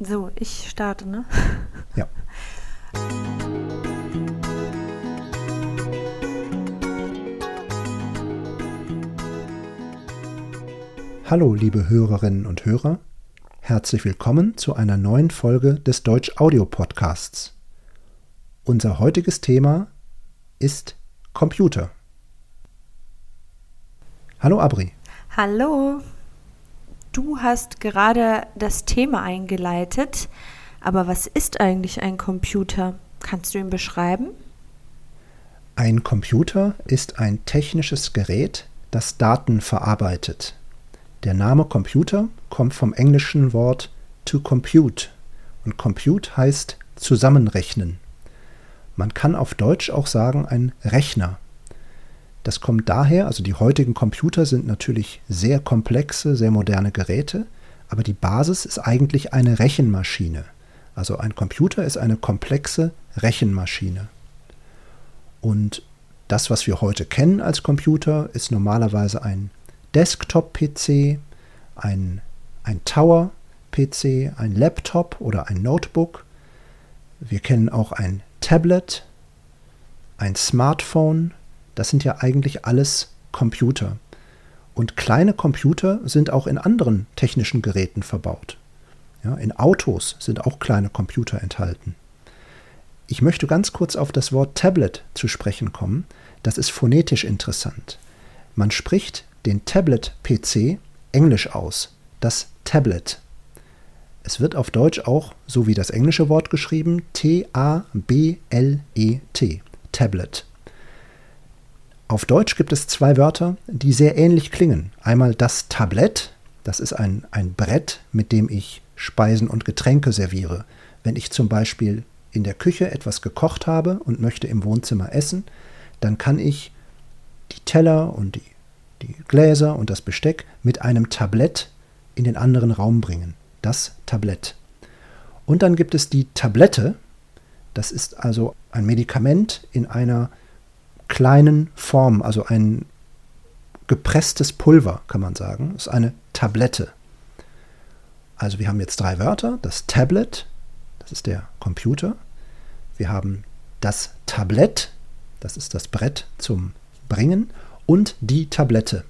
So, ich starte, ne? Ja. Hallo, liebe Hörerinnen und Hörer. Herzlich willkommen zu einer neuen Folge des Deutsch Audio Podcasts. Unser heutiges Thema ist Computer. Hallo Abri. Hallo. Du hast gerade das Thema eingeleitet, aber was ist eigentlich ein Computer? Kannst du ihn beschreiben? Ein Computer ist ein technisches Gerät, das Daten verarbeitet. Der Name Computer kommt vom englischen Wort to compute und compute heißt zusammenrechnen. Man kann auf Deutsch auch sagen ein Rechner. Das kommt daher, also die heutigen Computer sind natürlich sehr komplexe, sehr moderne Geräte, aber die Basis ist eigentlich eine Rechenmaschine. Also ein Computer ist eine komplexe Rechenmaschine. Und das, was wir heute kennen als Computer, ist normalerweise ein Desktop-PC, ein, ein Tower-PC, ein Laptop oder ein Notebook. Wir kennen auch ein Tablet, ein Smartphone, das sind ja eigentlich alles Computer. Und kleine Computer sind auch in anderen technischen Geräten verbaut. Ja, in Autos sind auch kleine Computer enthalten. Ich möchte ganz kurz auf das Wort Tablet zu sprechen kommen. Das ist phonetisch interessant. Man spricht den Tablet-PC englisch aus, das Tablet. Es wird auf Deutsch auch, so wie das englische Wort geschrieben, T-A-B-L-E-T, Tablet. Auf Deutsch gibt es zwei Wörter, die sehr ähnlich klingen. Einmal das Tablett, das ist ein, ein Brett, mit dem ich Speisen und Getränke serviere. Wenn ich zum Beispiel in der Küche etwas gekocht habe und möchte im Wohnzimmer essen, dann kann ich die Teller und die, die Gläser und das Besteck mit einem Tablett in den anderen Raum bringen. Das Tablett. Und dann gibt es die Tablette. Das ist also ein Medikament in einer kleinen Form, also ein gepresstes Pulver, kann man sagen. Ist eine Tablette. Also wir haben jetzt drei Wörter. Das Tablet, das ist der Computer. Wir haben das Tablett, das ist das Brett zum Bringen. Und die Tablette.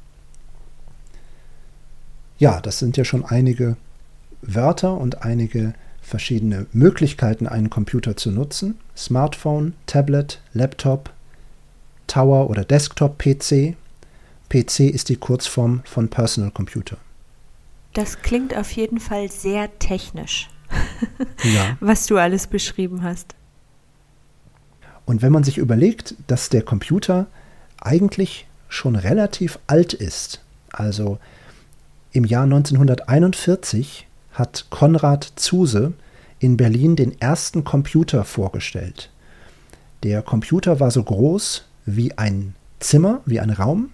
Ja, das sind ja schon einige Wörter und einige verschiedene Möglichkeiten, einen Computer zu nutzen. Smartphone, Tablet, Laptop, Tower oder Desktop-PC. PC ist die Kurzform von Personal Computer. Das klingt auf jeden Fall sehr technisch, ja. was du alles beschrieben hast. Und wenn man sich überlegt, dass der Computer eigentlich schon relativ alt ist, also im Jahr 1941 hat Konrad Zuse in Berlin den ersten Computer vorgestellt. Der Computer war so groß wie ein Zimmer, wie ein Raum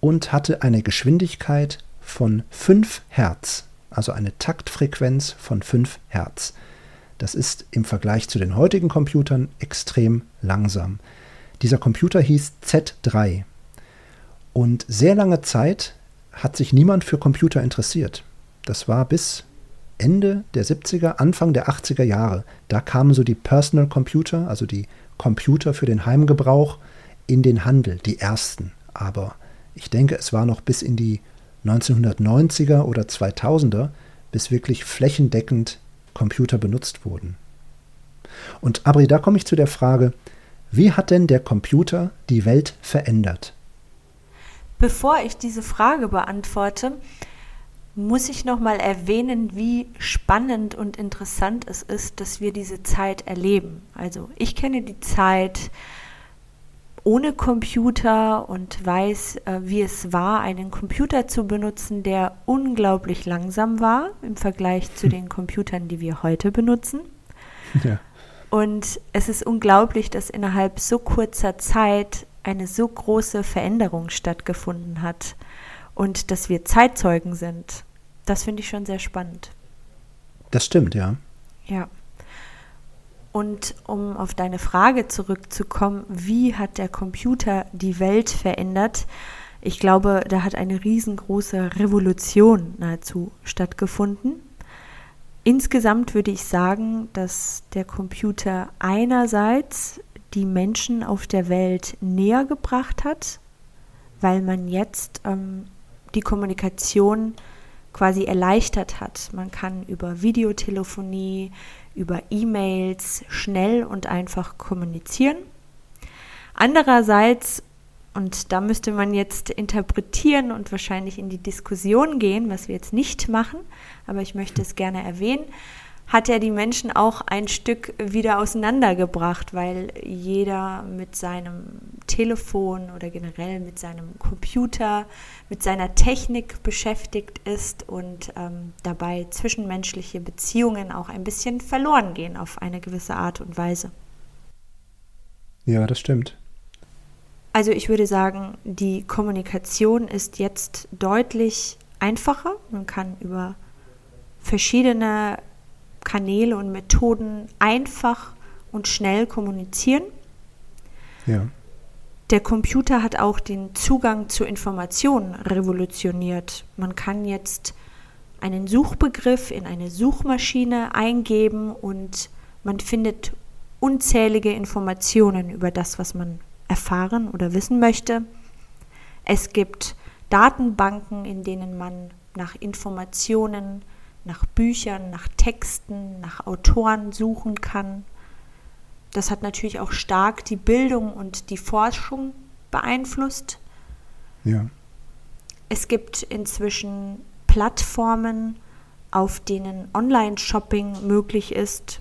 und hatte eine Geschwindigkeit von 5 Hertz, also eine Taktfrequenz von 5 Hertz. Das ist im Vergleich zu den heutigen Computern extrem langsam. Dieser Computer hieß Z3 und sehr lange Zeit hat sich niemand für Computer interessiert. Das war bis Ende der 70er, Anfang der 80er Jahre. Da kamen so die Personal Computer, also die Computer für den Heimgebrauch, in den Handel, die ersten. Aber ich denke, es war noch bis in die 1990er oder 2000er, bis wirklich flächendeckend Computer benutzt wurden. Und Abri, da komme ich zu der Frage, wie hat denn der Computer die Welt verändert? Bevor ich diese Frage beantworte, muss ich noch mal erwähnen, wie spannend und interessant es ist, dass wir diese Zeit erleben. Also ich kenne die Zeit ohne Computer und weiß, äh, wie es war, einen Computer zu benutzen, der unglaublich langsam war im Vergleich zu hm. den Computern, die wir heute benutzen. Ja. Und es ist unglaublich, dass innerhalb so kurzer Zeit eine so große Veränderung stattgefunden hat und dass wir Zeitzeugen sind. Das finde ich schon sehr spannend. Das stimmt, ja. Ja. Und um auf deine Frage zurückzukommen, wie hat der Computer die Welt verändert? Ich glaube, da hat eine riesengroße Revolution nahezu stattgefunden. insgesamt würde ich sagen, dass der Computer einerseits die Menschen auf der Welt näher gebracht hat, weil man jetzt ähm, die Kommunikation quasi erleichtert hat. Man kann über Videotelefonie, über E-Mails schnell und einfach kommunizieren. Andererseits, und da müsste man jetzt interpretieren und wahrscheinlich in die Diskussion gehen, was wir jetzt nicht machen, aber ich möchte es gerne erwähnen, hat er die Menschen auch ein Stück wieder auseinandergebracht, weil jeder mit seinem Telefon oder generell mit seinem Computer, mit seiner Technik beschäftigt ist und ähm, dabei zwischenmenschliche Beziehungen auch ein bisschen verloren gehen auf eine gewisse Art und Weise. Ja, das stimmt. Also ich würde sagen, die Kommunikation ist jetzt deutlich einfacher. Man kann über verschiedene Kanäle und Methoden einfach und schnell kommunizieren. Ja. Der Computer hat auch den Zugang zu Informationen revolutioniert. Man kann jetzt einen Suchbegriff in eine Suchmaschine eingeben und man findet unzählige Informationen über das, was man erfahren oder wissen möchte. Es gibt Datenbanken, in denen man nach Informationen nach Büchern, nach Texten, nach Autoren suchen kann. Das hat natürlich auch stark die Bildung und die Forschung beeinflusst. Ja. Es gibt inzwischen Plattformen, auf denen Online-Shopping möglich ist.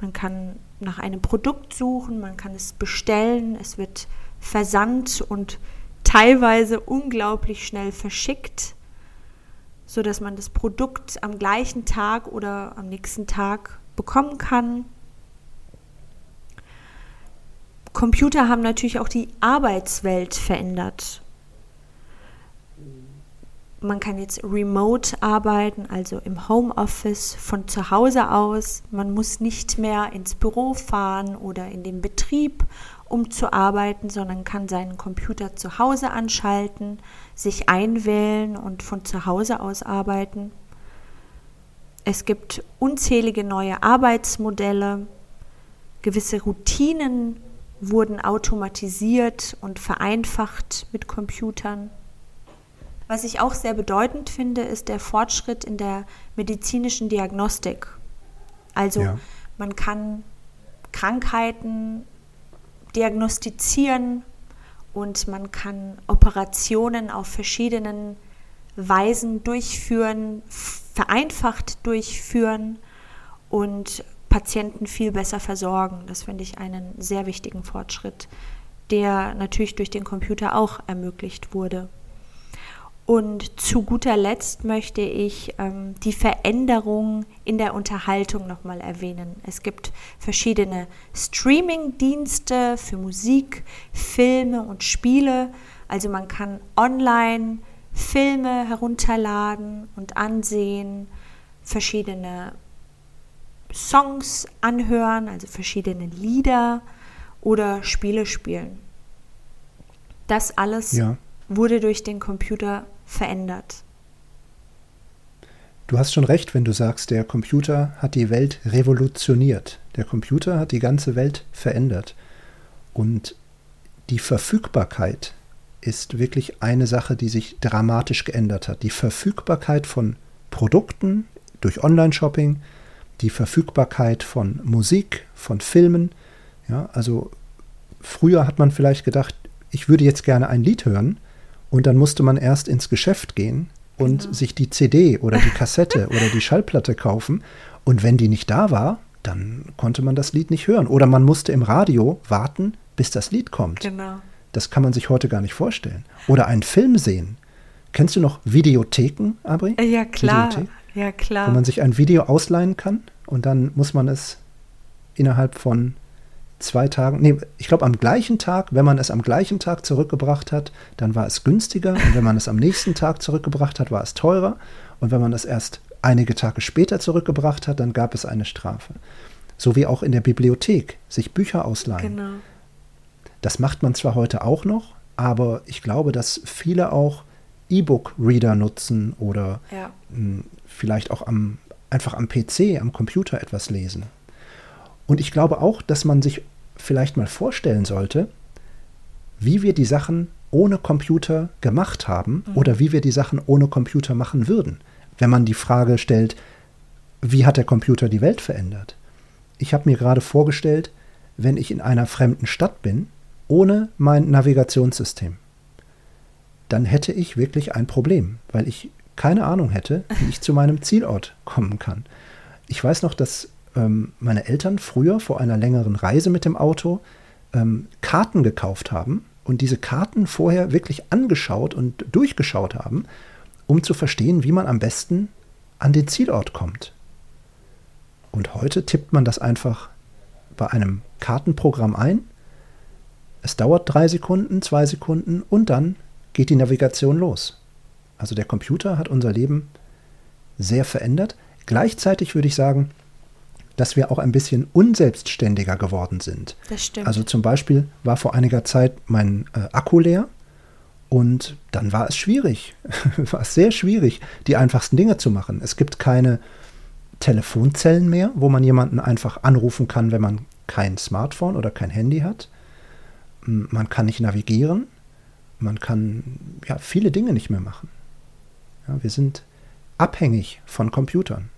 Man kann nach einem Produkt suchen, man kann es bestellen, es wird versandt und teilweise unglaublich schnell verschickt so dass man das Produkt am gleichen Tag oder am nächsten Tag bekommen kann. Computer haben natürlich auch die Arbeitswelt verändert. Man kann jetzt remote arbeiten, also im Homeoffice von zu Hause aus. Man muss nicht mehr ins Büro fahren oder in den Betrieb, um zu arbeiten, sondern kann seinen Computer zu Hause anschalten, sich einwählen und von zu Hause aus arbeiten. Es gibt unzählige neue Arbeitsmodelle, gewisse Routinen wurden automatisiert und vereinfacht mit Computern. Was ich auch sehr bedeutend finde, ist der Fortschritt in der medizinischen Diagnostik. Also ja. man kann Krankheiten diagnostizieren und man kann Operationen auf verschiedenen Weisen durchführen, vereinfacht durchführen und Patienten viel besser versorgen. Das finde ich einen sehr wichtigen Fortschritt, der natürlich durch den Computer auch ermöglicht wurde. Und zu guter Letzt möchte ich ähm, die Veränderung in der Unterhaltung nochmal erwähnen. Es gibt verschiedene Streaming-Dienste für Musik, Filme und Spiele. Also man kann online Filme herunterladen und ansehen, verschiedene Songs anhören, also verschiedene Lieder oder Spiele spielen. Das alles ja wurde durch den Computer verändert. Du hast schon recht, wenn du sagst, der Computer hat die Welt revolutioniert. Der Computer hat die ganze Welt verändert. Und die Verfügbarkeit ist wirklich eine Sache, die sich dramatisch geändert hat. Die Verfügbarkeit von Produkten durch Online-Shopping, die Verfügbarkeit von Musik, von Filmen. Ja, also früher hat man vielleicht gedacht, ich würde jetzt gerne ein Lied hören und dann musste man erst ins Geschäft gehen und genau. sich die CD oder die Kassette oder die Schallplatte kaufen. Und wenn die nicht da war, dann konnte man das Lied nicht hören. Oder man musste im Radio warten, bis das Lied kommt. Genau. Das kann man sich heute gar nicht vorstellen. Oder einen Film sehen. Kennst du noch Videotheken, Abri? Ja, klar. Videothek? Ja, klar. Wo man sich ein Video ausleihen kann und dann muss man es innerhalb von zwei Tagen, nee, ich glaube am gleichen Tag, wenn man es am gleichen Tag zurückgebracht hat, dann war es günstiger und wenn man es am nächsten Tag zurückgebracht hat, war es teurer und wenn man es erst einige Tage später zurückgebracht hat, dann gab es eine Strafe. So wie auch in der Bibliothek, sich Bücher ausleihen. Genau. Das macht man zwar heute auch noch, aber ich glaube, dass viele auch E-Book-Reader nutzen oder ja. Hm, vielleicht auch am einfach am PC, am Computer etwas lesen. Und ich glaube auch, dass man sich vielleicht mal vorstellen sollte, wie wir die Sachen ohne Computer gemacht haben mhm. oder wie wir die Sachen ohne Computer machen würden. Wenn man die Frage stellt, wie hat der Computer die Welt verändert? Ich habe mir gerade vorgestellt, wenn ich in einer fremden Stadt bin, ohne mein Navigationssystem, dann hätte ich wirklich ein Problem, weil ich keine Ahnung hätte, wie ich zu meinem Zielort kommen kann. Ich weiß noch, dass ähm, meine Eltern früher vor einer längeren Reise mit dem Auto ähm, Karten gekauft haben und diese Karten vorher wirklich angeschaut und durchgeschaut haben, um zu verstehen, wie man am besten an den Zielort kommt. Und heute tippt man das einfach bei einem Kartenprogramm ein. Es dauert drei Sekunden, zwei Sekunden und dann geht die Navigation los. Also der Computer hat unser Leben sehr verändert. Gleichzeitig würde ich sagen, dass wir auch ein bisschen unselbstständiger geworden sind. Das stimmt. Also zum Beispiel war vor einiger Zeit mein äh, Akku leer und dann war es schwierig, war es sehr schwierig, die einfachsten Dinge zu machen. Es gibt keine Telefonzellen mehr, wo man jemanden einfach anrufen kann, wenn man kein Smartphone oder kein Handy hat. Man kann nicht navigieren. Man kann ja viele Dinge nicht mehr machen. Ja, wir sind abhängig von Computern.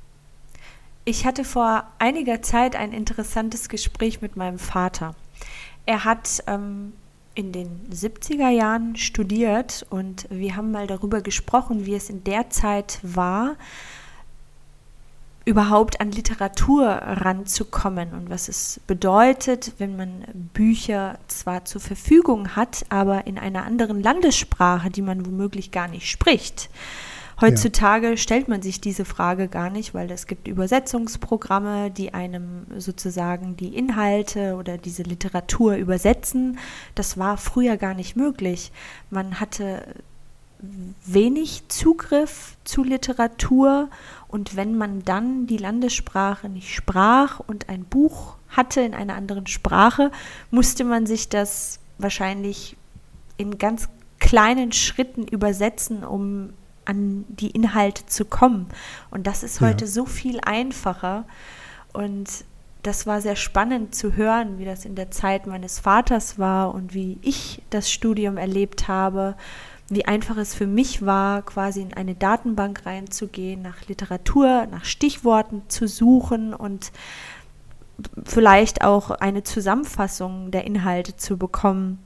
Ich hatte vor einiger Zeit ein interessantes Gespräch mit meinem Vater. Er hat ähm, in den 70er Jahren studiert und wir haben mal darüber gesprochen, wie es in der Zeit war, überhaupt an Literatur ranzukommen und was es bedeutet, wenn man Bücher zwar zur Verfügung hat, aber in einer anderen Landessprache, die man womöglich gar nicht spricht. Heutzutage ja. stellt man sich diese Frage gar nicht, weil es gibt Übersetzungsprogramme, die einem sozusagen die Inhalte oder diese Literatur übersetzen. Das war früher gar nicht möglich. Man hatte wenig Zugriff zu Literatur und wenn man dann die Landessprache nicht sprach und ein Buch hatte in einer anderen Sprache, musste man sich das wahrscheinlich in ganz kleinen Schritten übersetzen, um an die Inhalte zu kommen. Und das ist heute ja. so viel einfacher. Und das war sehr spannend zu hören, wie das in der Zeit meines Vaters war und wie ich das Studium erlebt habe, wie einfach es für mich war, quasi in eine Datenbank reinzugehen, nach Literatur, nach Stichworten zu suchen und vielleicht auch eine Zusammenfassung der Inhalte zu bekommen.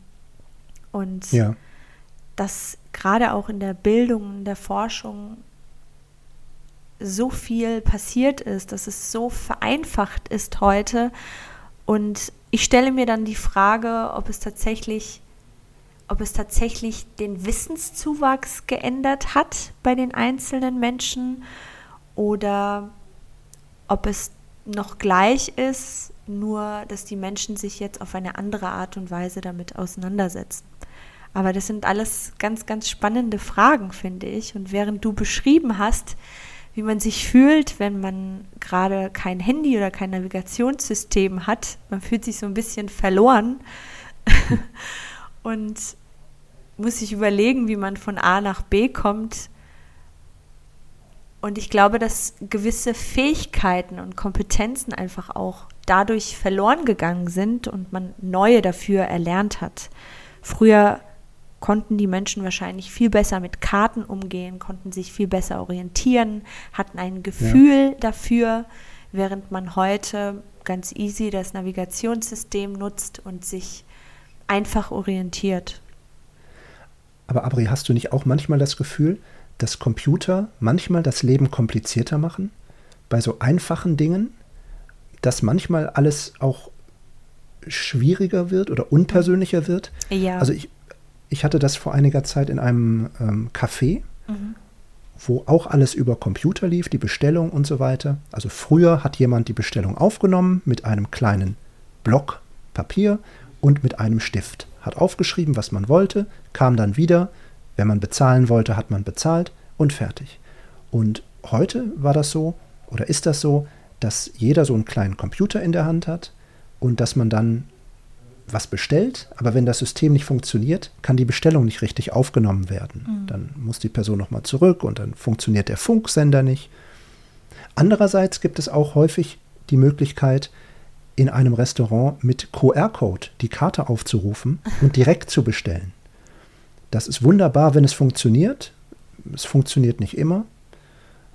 Und ja. das gerade auch in der Bildung, in der Forschung so viel passiert ist, dass es so vereinfacht ist heute. Und ich stelle mir dann die Frage, ob es tatsächlich, ob es tatsächlich den Wissenszuwachs geändert hat bei den einzelnen Menschen oder ob es noch gleich ist, nur dass die Menschen sich jetzt auf eine andere Art und Weise damit auseinandersetzen. Aber das sind alles ganz, ganz spannende Fragen, finde ich. Und während du beschrieben hast, wie man sich fühlt, wenn man gerade kein Handy oder kein Navigationssystem hat, man fühlt sich so ein bisschen verloren und muss sich überlegen, wie man von A nach B kommt. Und ich glaube, dass gewisse Fähigkeiten und Kompetenzen einfach auch dadurch verloren gegangen sind und man neue dafür erlernt hat. Früher konnten die Menschen wahrscheinlich viel besser mit Karten umgehen, konnten sich viel besser orientieren, hatten ein Gefühl ja. dafür, während man heute ganz easy das Navigationssystem nutzt und sich einfach orientiert. Aber Abri, hast du nicht auch manchmal das Gefühl, dass Computer manchmal das Leben komplizierter machen? Bei so einfachen Dingen, dass manchmal alles auch schwieriger wird oder unpersönlicher wird? Ja. Also ich, ich hatte das vor einiger Zeit in einem ähm, Café, mhm. wo auch alles über Computer lief, die Bestellung und so weiter. Also früher hat jemand die Bestellung aufgenommen mit einem kleinen Block Papier und mit einem Stift. Hat aufgeschrieben, was man wollte, kam dann wieder. Wenn man bezahlen wollte, hat man bezahlt und fertig. Und heute war das so oder ist das so, dass jeder so einen kleinen Computer in der Hand hat und dass man dann was bestellt, aber wenn das System nicht funktioniert, kann die Bestellung nicht richtig aufgenommen werden. Mhm. Dann muss die Person nochmal zurück und dann funktioniert der Funksender nicht. Andererseits gibt es auch häufig die Möglichkeit, in einem Restaurant mit QR-Code die Karte aufzurufen und direkt zu bestellen. Das ist wunderbar, wenn es funktioniert. Es funktioniert nicht immer,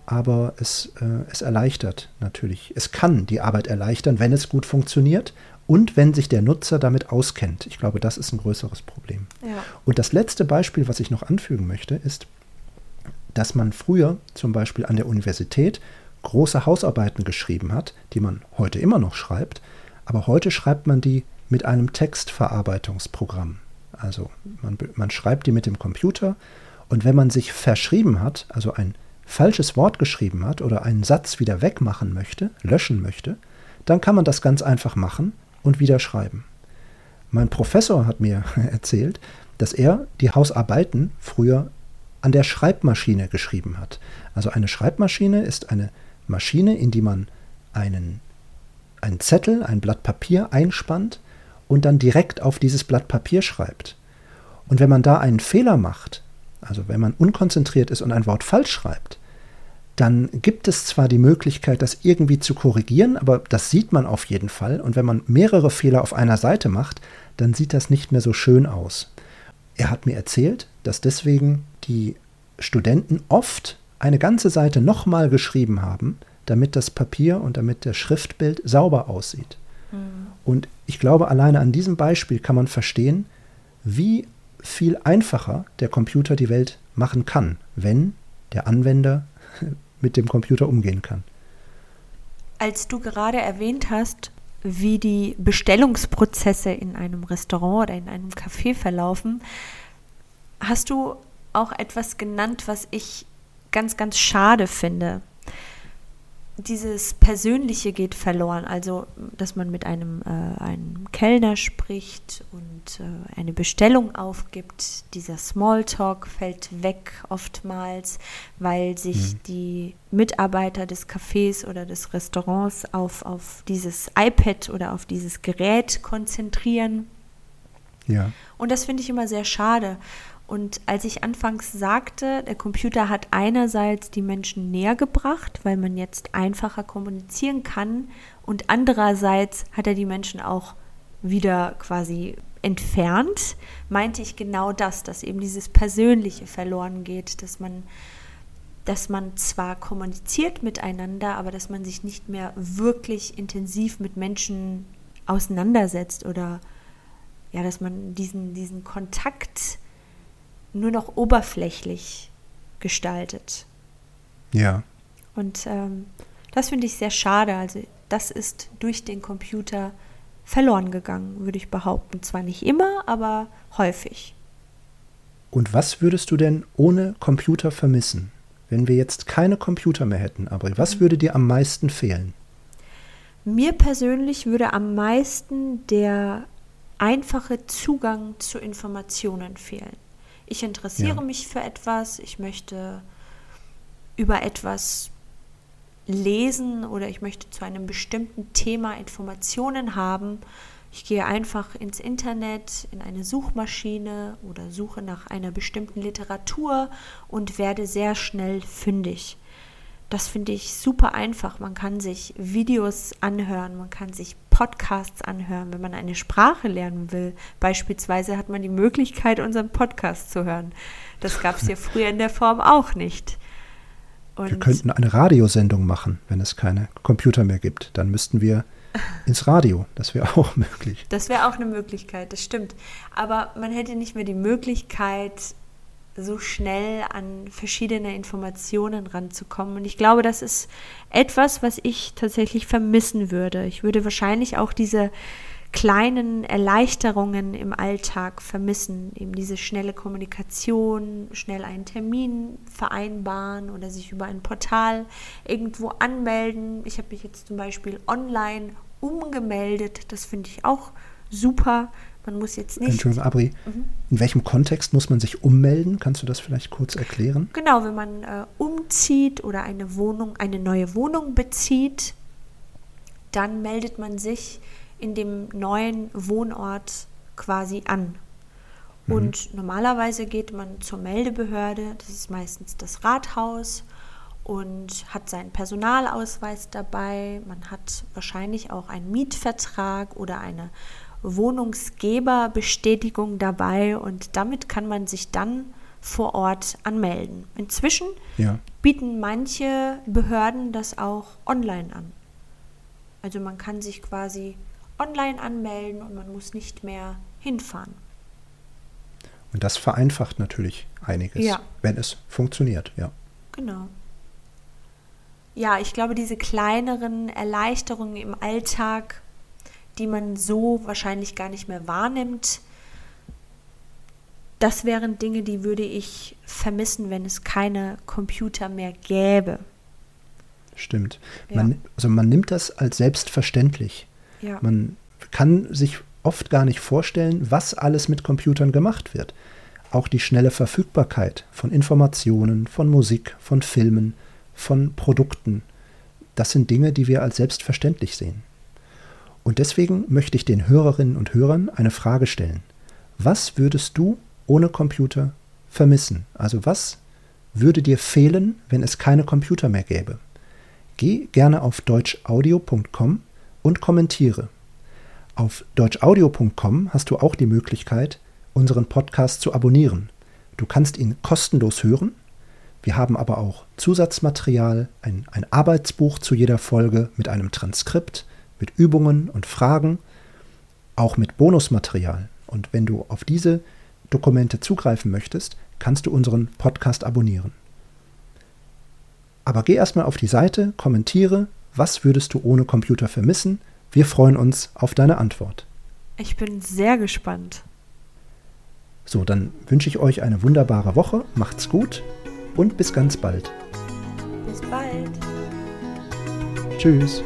aber es, äh, es erleichtert natürlich. Es kann die Arbeit erleichtern, wenn es gut funktioniert und wenn sich der Nutzer damit auskennt. Ich glaube, das ist ein größeres Problem. Ja. Und das letzte Beispiel, was ich noch anfügen möchte, ist, dass man früher zum Beispiel an der Universität große Hausarbeiten geschrieben hat, die man heute immer noch schreibt, aber heute schreibt man die mit einem Textverarbeitungsprogramm. Also man, man schreibt die mit dem Computer und wenn man sich verschrieben hat, also ein falsches Wort geschrieben hat oder einen Satz wieder wegmachen möchte, löschen möchte, dann kann man das ganz einfach machen und wieder schreiben. Mein Professor hat mir erzählt, dass er die Hausarbeiten früher an der Schreibmaschine geschrieben hat. Also eine Schreibmaschine ist eine Maschine, in die man einen, einen Zettel, ein Blatt Papier einspannt und dann direkt auf dieses Blatt Papier schreibt. Und wenn man da einen Fehler macht, also wenn man unkonzentriert ist und ein Wort falsch schreibt, dann gibt es zwar die Möglichkeit, das irgendwie zu korrigieren, aber das sieht man auf jeden Fall. Und wenn man mehrere Fehler auf einer Seite macht, dann sieht das nicht mehr so schön aus. Er hat mir erzählt, dass deswegen die Studenten oft eine ganze Seite nochmal geschrieben haben, damit das Papier und damit das Schriftbild sauber aussieht. Mhm. Und ich glaube, alleine an diesem Beispiel kann man verstehen, wie viel einfacher der Computer die Welt machen kann, wenn der Anwender mit dem Computer umgehen kann. Als du gerade erwähnt hast, wie die Bestellungsprozesse in einem Restaurant oder in einem Café verlaufen, hast du auch etwas genannt, was ich ganz, ganz schade finde dieses Persönliche geht verloren. Also, dass man mit einem, äh, einem Kellner spricht und äh, eine Bestellung aufgibt. Dieser Smalltalk fällt weg oftmals, weil sich mhm. die Mitarbeiter des Cafés oder des Restaurants auf, auf dieses iPad oder auf dieses Gerät konzentrieren. Ja. Und das finde ich immer sehr schade. Und als ich anfangs sagte, der Computer hat einerseits die Menschen näher gebracht, weil man jetzt einfacher kommunizieren kann, und andererseits hat er die Menschen auch wieder quasi entfernt, meinte ich genau das, dass eben dieses Persönliche verloren geht, dass man, dass man zwar kommuniziert miteinander, aber dass man sich nicht mehr wirklich intensiv mit Menschen auseinandersetzt oder ja, dass man diesen, diesen Kontakt nur noch oberflächlich gestaltet. Ja. Und ähm, das finde ich sehr schade. Also das ist durch den Computer verloren gegangen, würde ich behaupten. Zwar nicht immer, aber häufig. Und was würdest du denn ohne Computer vermissen? Wenn wir jetzt keine Computer mehr hätten, aber was mhm. würde dir am meisten fehlen? Mir persönlich würde am meisten der einfache Zugang zu Informationen fehlen. Ich interessiere ja. mich für etwas, ich möchte über etwas lesen oder ich möchte zu einem bestimmten Thema Informationen haben. Ich gehe einfach ins Internet, in eine Suchmaschine oder suche nach einer bestimmten Literatur und werde sehr schnell fündig. Das finde ich super einfach. Man kann sich Videos anhören, man kann sich Podcasts anhören, wenn man eine Sprache lernen will. Beispielsweise hat man die Möglichkeit, unseren Podcast zu hören. Das gab es ja früher in der Form auch nicht. Und wir könnten eine Radiosendung machen, wenn es keine Computer mehr gibt. Dann müssten wir ins Radio. Das wäre auch möglich. Das wäre auch eine Möglichkeit, das stimmt. Aber man hätte nicht mehr die Möglichkeit, so schnell an verschiedene Informationen ranzukommen. Und ich glaube, das ist etwas, was ich tatsächlich vermissen würde. Ich würde wahrscheinlich auch diese kleinen Erleichterungen im Alltag vermissen, eben diese schnelle Kommunikation, schnell einen Termin vereinbaren oder sich über ein Portal irgendwo anmelden. Ich habe mich jetzt zum Beispiel online umgemeldet, das finde ich auch super. Man muss jetzt nicht. Entschuldigung, Abri, mhm. in welchem Kontext muss man sich ummelden? Kannst du das vielleicht kurz erklären? Genau, wenn man äh, umzieht oder eine Wohnung, eine neue Wohnung bezieht, dann meldet man sich in dem neuen Wohnort quasi an. Mhm. Und normalerweise geht man zur Meldebehörde, das ist meistens das Rathaus, und hat seinen Personalausweis dabei. Man hat wahrscheinlich auch einen Mietvertrag oder eine Wohnungsgeberbestätigung dabei und damit kann man sich dann vor Ort anmelden. Inzwischen ja. bieten manche Behörden das auch online an. Also man kann sich quasi online anmelden und man muss nicht mehr hinfahren. Und das vereinfacht natürlich einiges, ja. wenn es funktioniert, ja. Genau. Ja, ich glaube, diese kleineren Erleichterungen im Alltag, die man so wahrscheinlich gar nicht mehr wahrnimmt, das wären Dinge, die würde ich vermissen, wenn es keine Computer mehr gäbe. Stimmt. Ja. Man, also man nimmt das als selbstverständlich. Ja. Man kann sich oft gar nicht vorstellen, was alles mit Computern gemacht wird. Auch die schnelle Verfügbarkeit von Informationen, von Musik, von Filmen, von Produkten, das sind Dinge, die wir als selbstverständlich sehen. Und deswegen möchte ich den Hörerinnen und Hörern eine Frage stellen. Was würdest du ohne Computer vermissen? Also was würde dir fehlen, wenn es keine Computer mehr gäbe? Geh gerne auf deutschaudio.com und kommentiere. Auf deutschaudio.com hast du auch die Möglichkeit, unseren Podcast zu abonnieren. Du kannst ihn kostenlos hören. Wir haben aber auch Zusatzmaterial, ein, ein Arbeitsbuch zu jeder Folge mit einem Transkript, mit Übungen und Fragen, auch mit Bonusmaterial. Und wenn du auf diese Dokumente zugreifen möchtest, kannst du unseren Podcast abonnieren. Aber geh erstmal auf die Seite, kommentiere, was würdest du ohne Computer vermissen? Wir freuen uns auf deine Antwort. Ich bin sehr gespannt. So, dann wünsche ich euch eine wunderbare Woche, macht's gut und bis ganz bald. Bis bald. Tschüss.